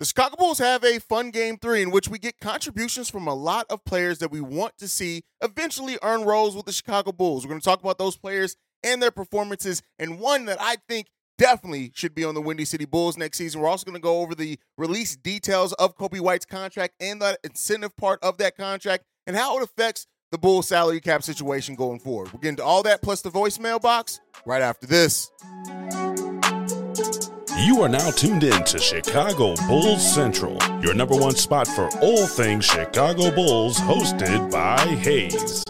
The Chicago Bulls have a fun game three in which we get contributions from a lot of players that we want to see eventually earn roles with the Chicago Bulls. We're going to talk about those players and their performances, and one that I think definitely should be on the Windy City Bulls next season. We're also going to go over the release details of Coby White's contract and the incentive part of that contract and how it affects the Bulls salary cap situation going forward. We're getting to all that plus the voicemail box right after this. You are now tuned in to Chicago Bulls Central, your number one spot for all things Chicago Bulls, hosted by Haize.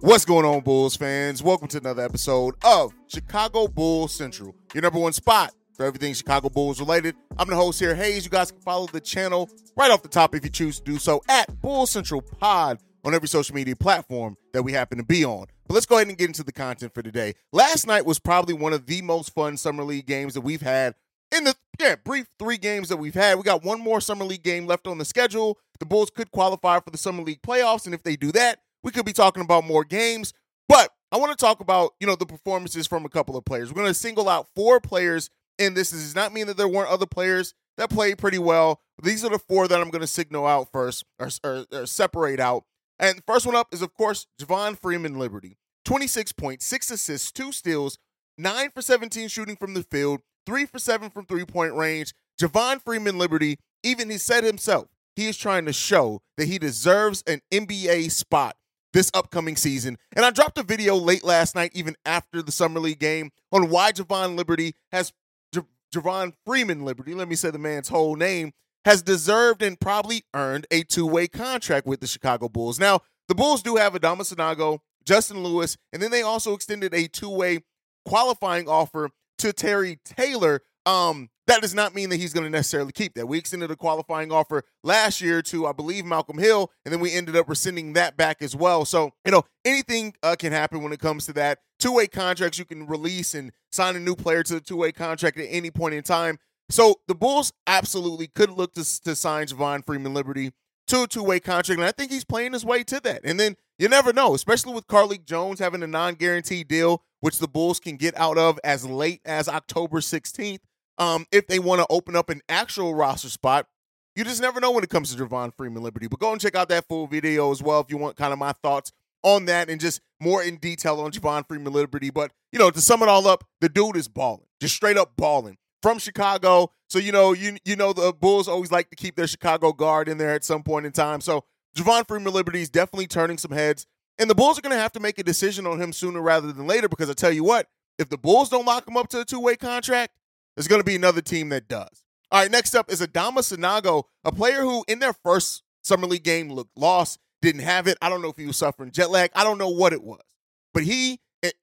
What's going on, Bulls fans? Welcome to another episode of Chicago Bulls Central, your number one spot for everything Chicago Bulls related. I'm the host here, Haize. You guys can follow the channel right off the top if you choose to do so at Bull Central Pod on every social media platform that we happen to be on. But let's go ahead and get into the content for today. Last night was probably one of the most fun summer league games that we've had in the yeah, brief three games that we've had. We got one more summer league game left on the schedule. The Bulls could qualify for the summer league playoffs, and if they do that, we could be talking about more games. But I want to talk about, you know, the performances from a couple of players. We're going to single out four players, and this does not mean that there weren't other players that played pretty well. These are the four that I'm going to signal out first or, or, or separate out. And first one up is, of course, Javon Freeman Liberty. 26 points, six assists, two steals, nine for 17 shooting from the field, three for seven from three point range. Javon Freeman Liberty, even he said himself, he is trying to show that he deserves an NBA spot this upcoming season. And I dropped a video late last night, even after the Summer League game, on why Javon Liberty has J- Javon Freeman Liberty, let me say the man's whole name, has deserved and probably earned a two-way contract with the Chicago Bulls. Now, the Bulls do have Adama Sanogo, Justin Lewis, and then they also extended a two-way qualifying offer to Terry Taylor. Um, that does not mean that he's going to necessarily keep that. We extended a qualifying offer last year to, I believe, Malcolm Hill, and then we ended up rescinding that back as well. So, you know, anything uh, can happen when it comes to that. Two way contracts, you can release and sign a new player to the two way contract at any point in time. So the Bulls absolutely could look to, to sign Javon Freeman Liberty to a two way contract, and I think he's playing his way to that. And then you never know, especially with Carlik Jones having a non guaranteed deal, which the Bulls can get out of as late as October 16th um, if they want to open up an actual roster spot. You just never know when it comes to Javon Freeman Liberty. But go and check out that full video as well if you want kind of my thoughts on that and just more in detail on Javon Freeman Liberty. But, you know, to sum it all up, the dude is balling, just straight up balling from Chicago. So, you know, you you know the Bulls always like to keep their Chicago guard in there at some point in time. So Javon Freeman Liberty is definitely turning some heads. And the Bulls are going to have to make a decision on him sooner rather than later because I tell you what, if the Bulls don't lock him up to a two-way contract, there's going to be another team that does. All right, next up is Adama Sanogo, a player who in their first summer league game looked lost, didn't have it. I don't know if he was suffering jet lag. I don't know what it was. But he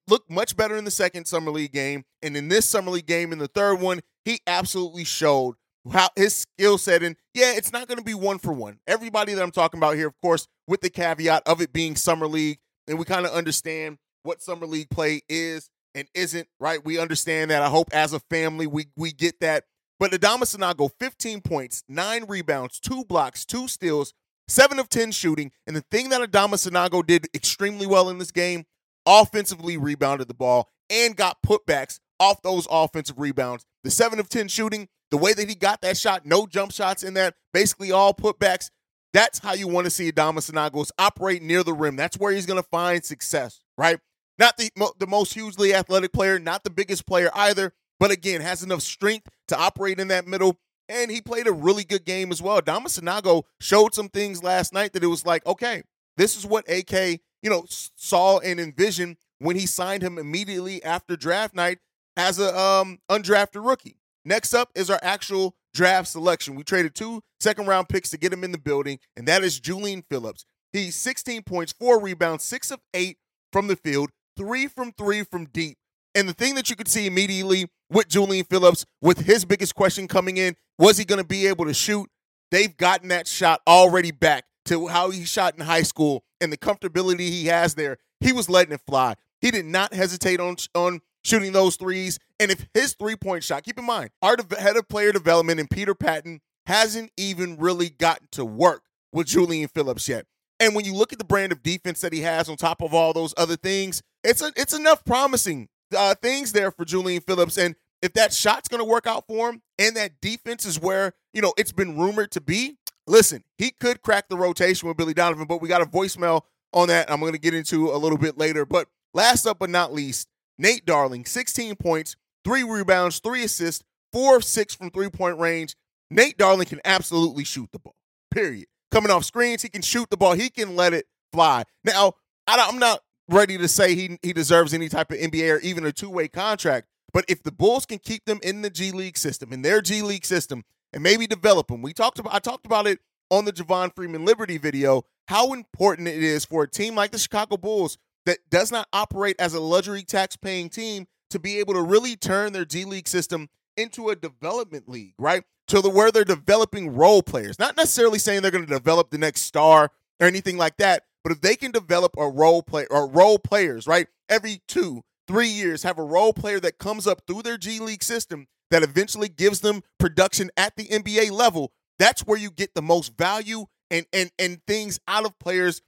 looked much better in the second summer league game. And in this summer league game, in the third one, he absolutely showed how his skill set. And yeah, it's not going to be one for one. Everybody that I'm talking about here, of course, with the caveat of it being summer league, and we kind of understand what summer league play is and isn't, right? We understand that. I hope as a family we we get that. But Adama Sanogo, 15 points, nine rebounds, two blocks, two steals, seven of 10 shooting. And the thing that Adama Sanogo did extremely well in this game, offensively rebounded the ball and got putbacks off those offensive rebounds. The seven of 10 shooting, the way that he got that shot, no jump shots in that, basically all putbacks. That's how you want to see Adama Sanogo operate near the rim. That's where he's going to find success, right? Not the, the most hugely athletic player, not the biggest player either, but again, has enough strength to operate in that middle. And he played a really good game as well. Adama Sanogo showed some things last night that it was like, okay, this is what AK, you know, saw and envisioned when he signed him immediately after draft night as a um, undrafted rookie. Next up is our actual draft selection. We traded two second round picks to get him in the building, and that is Julian Phillips. He's 16 points, four rebounds, six of eight from the field, three from three from deep. And the thing that you could see immediately with Julian Phillips, with his biggest question coming in, was he going to be able to shoot? They've gotten that shot already back to how he shot in high school and the comfortability he has there. He was letting it fly. He did not hesitate on on shooting those threes. And if his three point shot, keep in mind, our head of player development and Peter Patton hasn't even really gotten to work with Julian Phillips yet. And when you look at the brand of defense that he has on top of all those other things, it's a, it's enough promising uh, things there for Julian Phillips. And if that shot's going to work out for him and that defense is where, you know, it's been rumored to be, listen, he could crack the rotation with Billy Donovan, but we got a voicemail on that I'm going to get into a little bit later. But last up but not least, Nate Darling, 16 points, three rebounds, three assists, four of six from three point range. Nate Darling can absolutely shoot the ball, period. Coming off screens, he can shoot the ball, he can let it fly. Now, I'm not ready to say he, he deserves any type of NBA or even a two way contract, but if the Bulls can keep them in the G League system, in their G League system, and maybe develop them, we talked about I talked about it on the Javon Freeman Liberty video, how important it is for a team like the Chicago Bulls that does not operate as a luxury tax paying team to be able to really turn their D League system into a development league, right? To the where they're developing role players. Not necessarily saying they're going to develop the next star or anything like that, but if they can develop a role player or role players, right? Every two, three years, have a role player that comes up through their G League system that eventually gives them production at the NBA level. That's where you get the most value and and and things out of players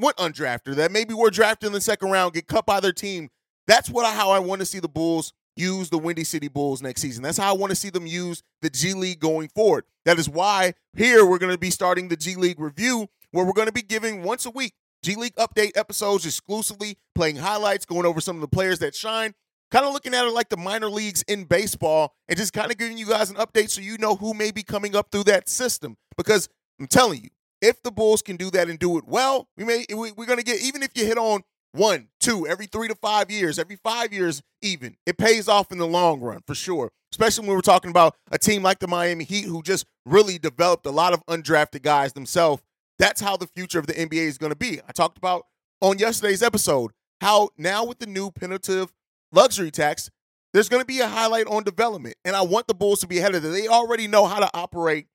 went undrafted, that maybe were drafted in the second round, get cut by their team. That's what I, how I want to see the Bulls use the Windy City Bulls next season. That's how I want to see them use the G League going forward. That is why here we're going to be starting the G League review, where we're going to be giving once a week G League update episodes exclusively, playing highlights, going over some of the players that shine, kind of looking at it like the minor leagues in baseball, and just kind of giving you guys an update so you know who may be coming up through that system. Because I'm telling you, if the Bulls can do that and do it well, we may we, we're going to get even if you hit on one, two, every three to five years, every five years, even it pays off in the long run for sure. Especially when we're talking about a team like the Miami Heat, who just really developed a lot of undrafted guys themselves. That's how the future of the NBA is going to be. I talked about on yesterday's episode how now with the new punitive luxury tax, there's going to be a highlight on development, and I want the Bulls to be ahead of it. They already know how to operate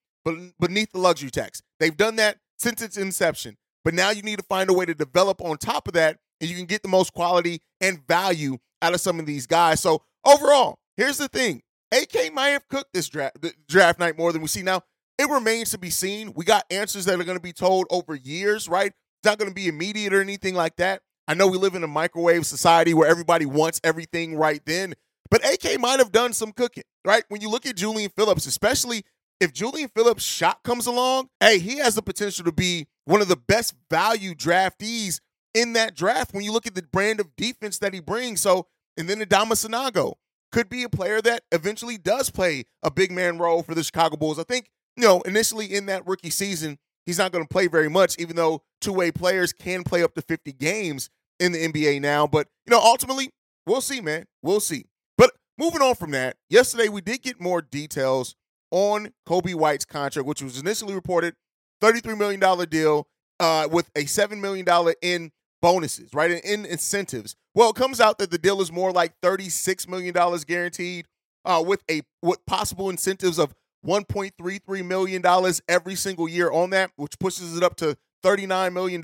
beneath the luxury tax. They've done that since its inception. But now you need to find a way to develop on top of that, and you can get the most quality and value out of some of these guys. So overall, here's the thing: AK might have cooked this draft draft night more than we see now. It remains to be seen. We got answers that are going to be told over years, right? It's not going to be immediate or anything like that. I know we live in a microwave society where everybody wants everything right then, but AK might have done some cooking, right? When you look at Julian Phillips, especially if Julian Phillips' shot comes along, hey, he has the potential to be one of the best value draftees in that draft when you look at the brand of defense that he brings. So, and then Adama Sanogo could be a player that eventually does play a big man role for the Chicago Bulls. I think, you know, initially in that rookie season, he's not going to play very much, even though two way players can play up to 50 games in the NBA now. But, you know, ultimately, we'll see, man. We'll see. But moving on from that, yesterday we did get more details on Coby White's contract, which was initially reported $33 million deal uh, with a $7 million in bonuses, right? In, in, incentives. Well, it comes out that the deal is more like $36 million guaranteed uh, with a with possible incentives of $1.33 million every single year on that, which pushes it up to $39 million.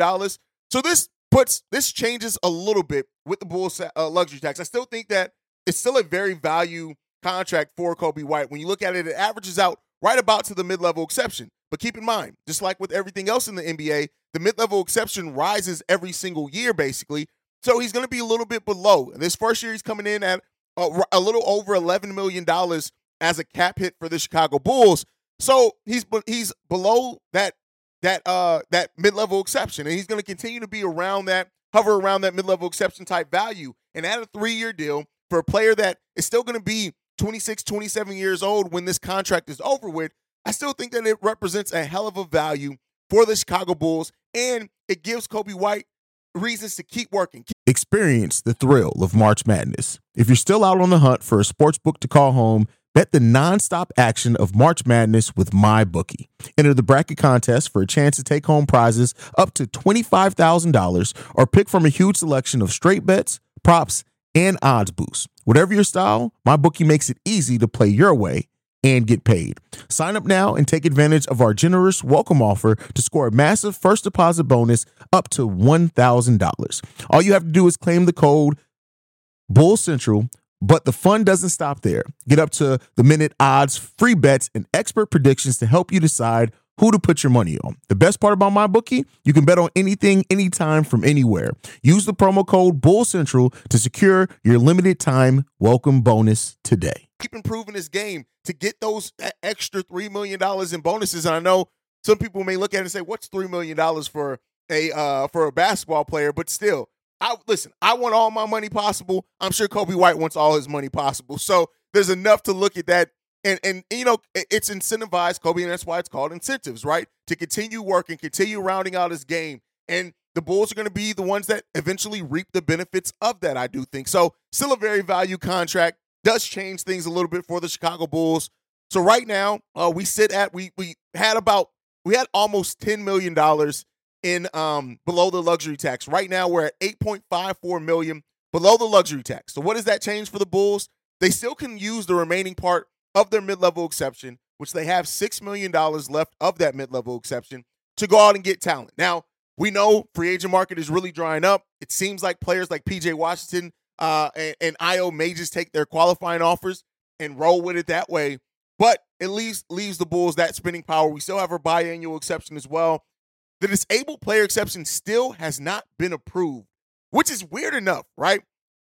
So this puts this changes a little bit with the Bulls uh, luxury tax. I still think that it's still a very value contract for Coby White. When you look at it, it averages out right about to the mid level exception. But keep in mind, just like with everything else in the NBA, the mid level exception rises every single year, basically. So he's going to be a little bit below. This first year, he's coming in at a, a little over $11 million as a cap hit for the Chicago Bulls. So he's he's below that that uh that mid level exception, and he's going to continue to be around that hover around that mid level exception type value. And at a three year deal for a player that is still going to be 26, 27 years old when this contract is over with, I still think that it represents a hell of a value for the Chicago Bulls and it gives Coby White reasons to keep working. Experience the thrill of March Madness. If you're still out on the hunt for a sports book to call home, bet the nonstop action of March Madness with MyBookie. Enter the bracket contest for a chance to take home prizes up to $25,000 or pick from a huge selection of straight bets, props, and odds boosts. Whatever your style, MyBookie makes it easy to play your way and get paid. Sign up now and take advantage of our generous welcome offer to score a massive first deposit bonus up to $1,000. All you have to do is claim the code Bull Central, but the fun doesn't stop there. Get up to the minute odds, free bets, and expert predictions to help you decide who to put your money on. The best part about MyBookie, you can bet on anything, anytime, from anywhere. Use the promo code Bull Central to secure your limited time welcome bonus today. Keep improving this game to get those extra three million dollars in bonuses. And I know some people may look at it and say, "What's three million dollars for a uh, for a basketball player?" But still, I listen. I want all my money possible. I'm sure Coby White wants all his money possible. So there's enough to look at that and and you know it's incentivized Coby, and that's why it's called incentives, right? To continue working, continue rounding out his game, and the Bulls are going to be the ones that eventually reap the benefits of that. I do think so. Still a very value contract does change things a little bit for the Chicago Bulls. So right now, uh, we sit at we we had about we had almost ten million dollars in um below the luxury tax. Right now, we're at eight point five four million below the luxury tax. So what does that change for the Bulls? They still can use the remaining part of their mid level exception, which they have $6 million left of that mid level exception to go out and get talent. Now, we know free agent market is really drying up. It seems like players like PJ Washington uh, and, and Ayo may just take their qualifying offers and roll with it that way. But at least leaves the Bulls that spending power. We still have our biannual exception as well. The disabled player exception still has not been approved, which is weird enough, right?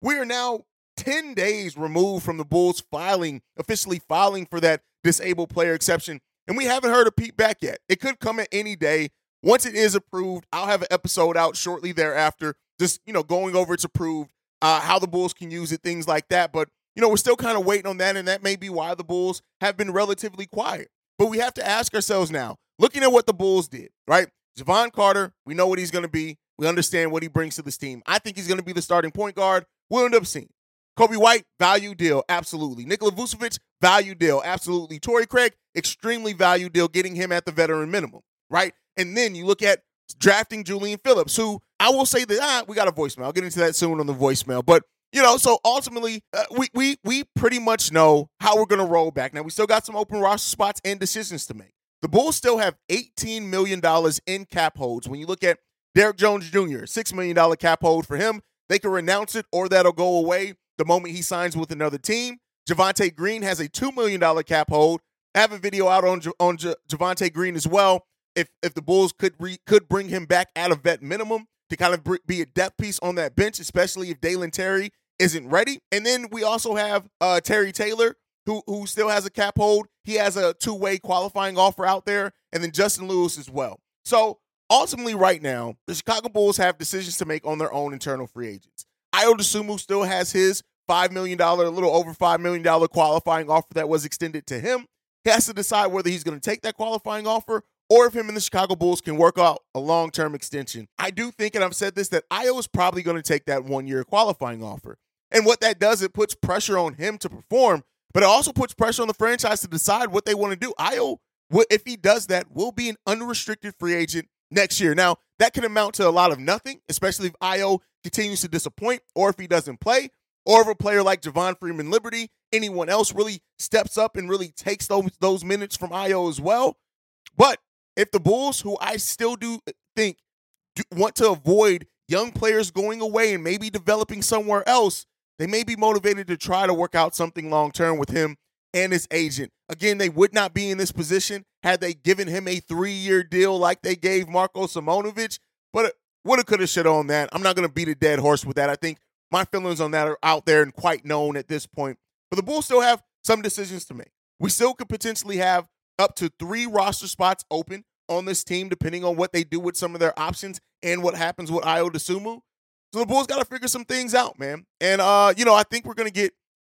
We are now 10 days removed from the Bulls filing, officially filing for that disabled player exception. And we haven't heard a peep back yet. It could come at any day. Once it is approved, I'll have an episode out shortly thereafter, just, you know, going over it's approved, uh, how the Bulls can use it, things like that. But, you know, we're still kind of waiting on that. And that may be why the Bulls have been relatively quiet. But we have to ask ourselves now, looking at what the Bulls did, right? Jevon Carter, we know what he's going to be. We understand what he brings to this team. I think he's going to be the starting point guard. We'll end up seeing. Coby White, value deal, absolutely. Nikola Vucevic, value deal, absolutely. Torrey Craig, extremely value deal, getting him at the veteran minimum, right? And then you look at drafting Julian Phillips, who I will say that ah, we got a voicemail. I'll get into that soon on the voicemail. But you know, so ultimately, uh, we we we pretty much know how we're gonna roll back. Now we still got some open roster spots and decisions to make. The Bulls still have $18 million in cap holds. When you look at Derrick Jones Jr., $6 million cap hold for him, they can renounce it or that'll go away the moment he signs with another team. Javonte Green has a $2 million cap hold. I have a video out on, on J- Javonte Green as well. If if the Bulls could re, could bring him back at a vet minimum to kind of be a depth piece on that bench, especially if Dalen Terry isn't ready. And then we also have uh, Terry Taylor, who who still has a cap hold. He has a two way qualifying offer out there, and then Justin Lewis as well. So ultimately, right now, the Chicago Bulls have decisions to make on their own internal free agents. Ayo Dosunmu still has his $5 million, a little over $5 million qualifying offer that was extended to him. He has to decide whether he's going to take that qualifying offer or if him and the Chicago Bulls can work out a long term extension. I do think, and I've said this, that Ayo is probably going to take that one year qualifying offer. And what that does, it puts pressure on him to perform, but it also puts pressure on the franchise to decide what they want to do. Ayo, if he does that, will be an unrestricted free agent next year. Now, that can amount to a lot of nothing, especially if Ayo continues to disappoint or if he doesn't play or if a player like Javon Freeman Liberty, anyone else really steps up and really takes those, those minutes from Ayo as well. But if the Bulls, who I still do think do want to avoid young players going away and maybe developing somewhere else, they may be motivated to try to work out something long term with him and his agent. Again, they would not be in this position had they given him a three year deal like they gave Marko Simonovic. But woulda, coulda, shoulda on that. I'm not going to beat a dead horse with that. I think my feelings on that are out there and quite known at this point. But the Bulls still have some decisions to make. We still could potentially have up to three roster spots open on this team, depending on what they do with some of their options and what happens with Ayo Dosunmu. So the Bulls got to figure some things out, man. And uh, you know, I think we're gonna get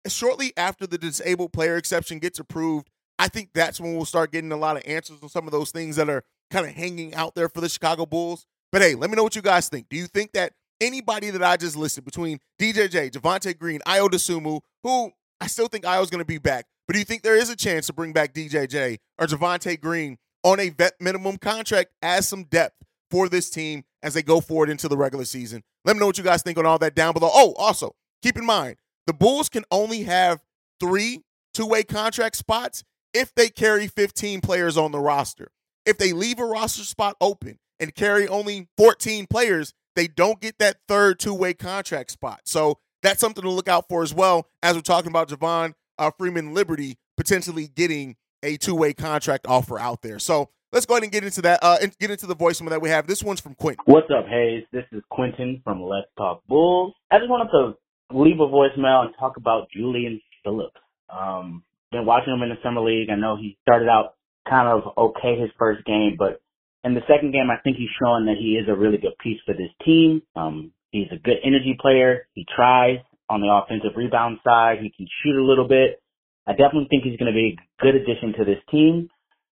shortly after the disabled player exception gets approved. I think that's when we'll start getting a lot of answers on some of those things that are kind of hanging out there for the Chicago Bulls. But hey, let me know what you guys think. Do you think that anybody that I just listed between DJJ, Javonte Green, Ayo Dosunmu, who I still think Ayo's going to be back, but do you think there is a chance to bring back DJJ or Javonte Green on a vet minimum contract as some depth for this team as they go forward into the regular season? Let me know what you guys think on all that down below. Oh, also, keep in mind, the Bulls can only have three two way contract spots if they carry 15 players on the roster. If they leave a roster spot open and carry only 14 players, they don't get that third two way contract spot. So that's something to look out for as well as we're talking about Javon uh, Freeman Liberty potentially getting a two way contract offer out there. So let's go ahead and get into that uh, and get into the voicemail that we have. This one's from Quentin. What's up, Haize? This is Quentin from Let's Talk Bulls. I just wanted to leave a voicemail and talk about Julian Phillips. Um, been watching him in the summer league. I know he started out kind of okay his first game, but in the second game, I think he's showing that he is a really good piece for this team. Um, he's a good energy player. He tries on the offensive rebound side. He can shoot a little bit. I definitely think he's going to be a good addition to this team.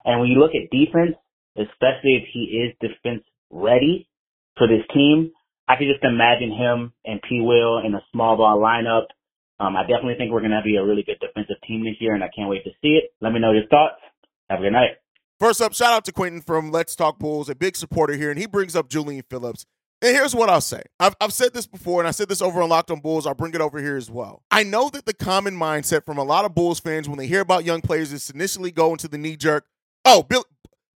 And when you look at defense, especially if he is defense ready for this team, I can just imagine him and P. Will in a small ball lineup. Um, I definitely think we're going to be a really good defensive team this year, and I can't wait to see it. Let me know your thoughts. Have a good night. First up, shout out to Quentin from Let's Talk Bulls, a big supporter here, and he brings up Julian Phillips. And here's what I'll say. I've, I've said this before, and I said this over on Locked on Bulls. I'll bring it over here as well. I know that the common mindset from a lot of Bulls fans when they hear about young players is initially go into the knee jerk, oh, Bill,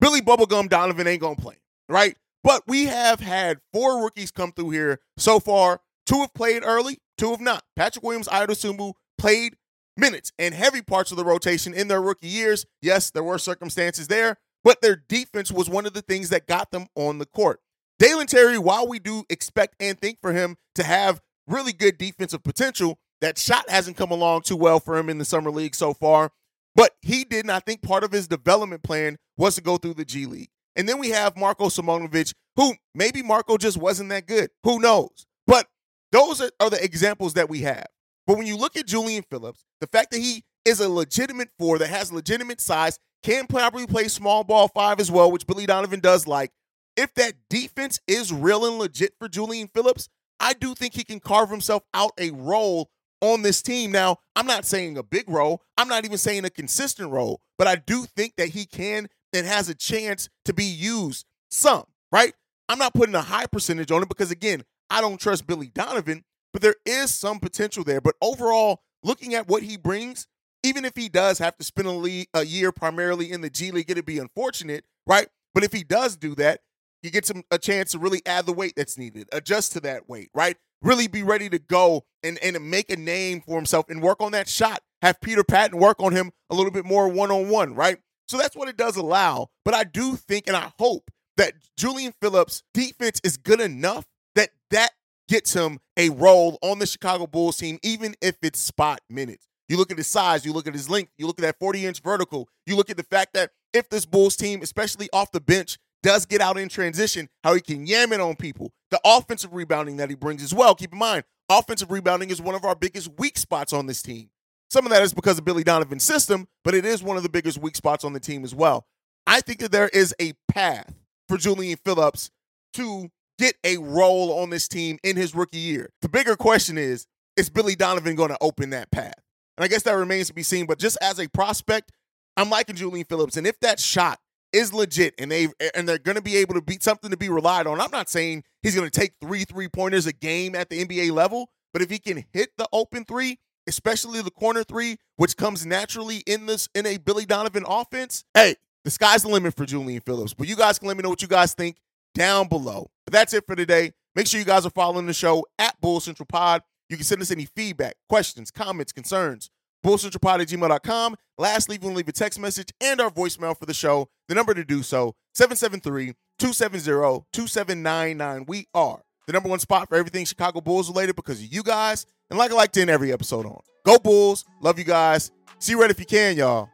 Billy Bubblegum Donovan ain't going to play, right? But we have had four rookies come through here so far. Two have played early, two have not. Patrick Williams, Ayo Dosunmu played minutes and heavy parts of the rotation in their rookie years. Yes, there were circumstances there, but their defense was one of the things that got them on the court. Dalen Terry, while we do expect and think for him to have really good defensive potential, that shot hasn't come along too well for him in the summer league so far. But he did, not I think part of his development plan was to go through the G League. And then we have Marko Simonovic, who maybe Marko just wasn't that good. Who knows? But those are, are the examples that we have. But when you look at Julian Phillips, the fact that he is a legitimate four that has legitimate size, can probably play small ball five as well, which Billy Donovan does like, if that defense is real and legit for Julian Phillips, I do think he can carve himself out a role on this team. Now, I'm not saying a big role, I'm not even saying a consistent role, but I do think that he can and has a chance to be used some, right? I'm not putting a high percentage on it because, again, I don't trust Billy Donovan, but there is some potential there. But overall, looking at what he brings, even if he does have to spend a, league, a year primarily in the G League, it'd be unfortunate, right? But if he does do that, he gets him a chance to really add the weight that's needed, adjust to that weight, right? Really be ready to go and, and make a name for himself and work on that shot. Have Peter Patton work on him a little bit more one on one, right? So that's what it does allow. But I do think and I hope that Julian Phillips' defense is good enough that that gets him a role on the Chicago Bulls team, even if it's spot minutes. You look at his size, you look at his length, you look at that 40 inch vertical, you look at the fact that if this Bulls team, especially off the bench, does get out in transition, how he can yam it on people. The offensive rebounding that he brings as well. Keep in mind, offensive rebounding is one of our biggest weak spots on this team. Some of that is because of Billy Donovan's system, but it is one of the biggest weak spots on the team as well. I think that there is a path for Julian Phillips to get a role on this team in his rookie year. The bigger question is, is Billy Donovan going to open that path? And I guess that remains to be seen. But just as a prospect, I'm liking Julian Phillips. And if that shot is legit and they and they're going to be able to beat something to be relied on. I'm not saying he's going to take three three pointers a game at the NBA level, but if he can hit the open three, especially the corner three, which comes naturally in this in a Billy Donovan offense, hey, the sky's the limit for Julian Phillips. But you guys can let me know what you guys think down below. But that's it for today. Make sure you guys are following the show at Bull Central Pod. You can send us any feedback, questions, comments, concerns bullcentralpod at gmail.com. Lastly, you can leave a text message and our voicemail for the show. The number to do so, 773-270-2799. We are the number one spot for everything Chicago Bulls related because of you guys. And like I like to end every episode on. Go Bulls. Love you guys. See you right if you can, y'all.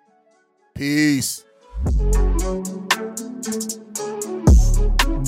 Peace.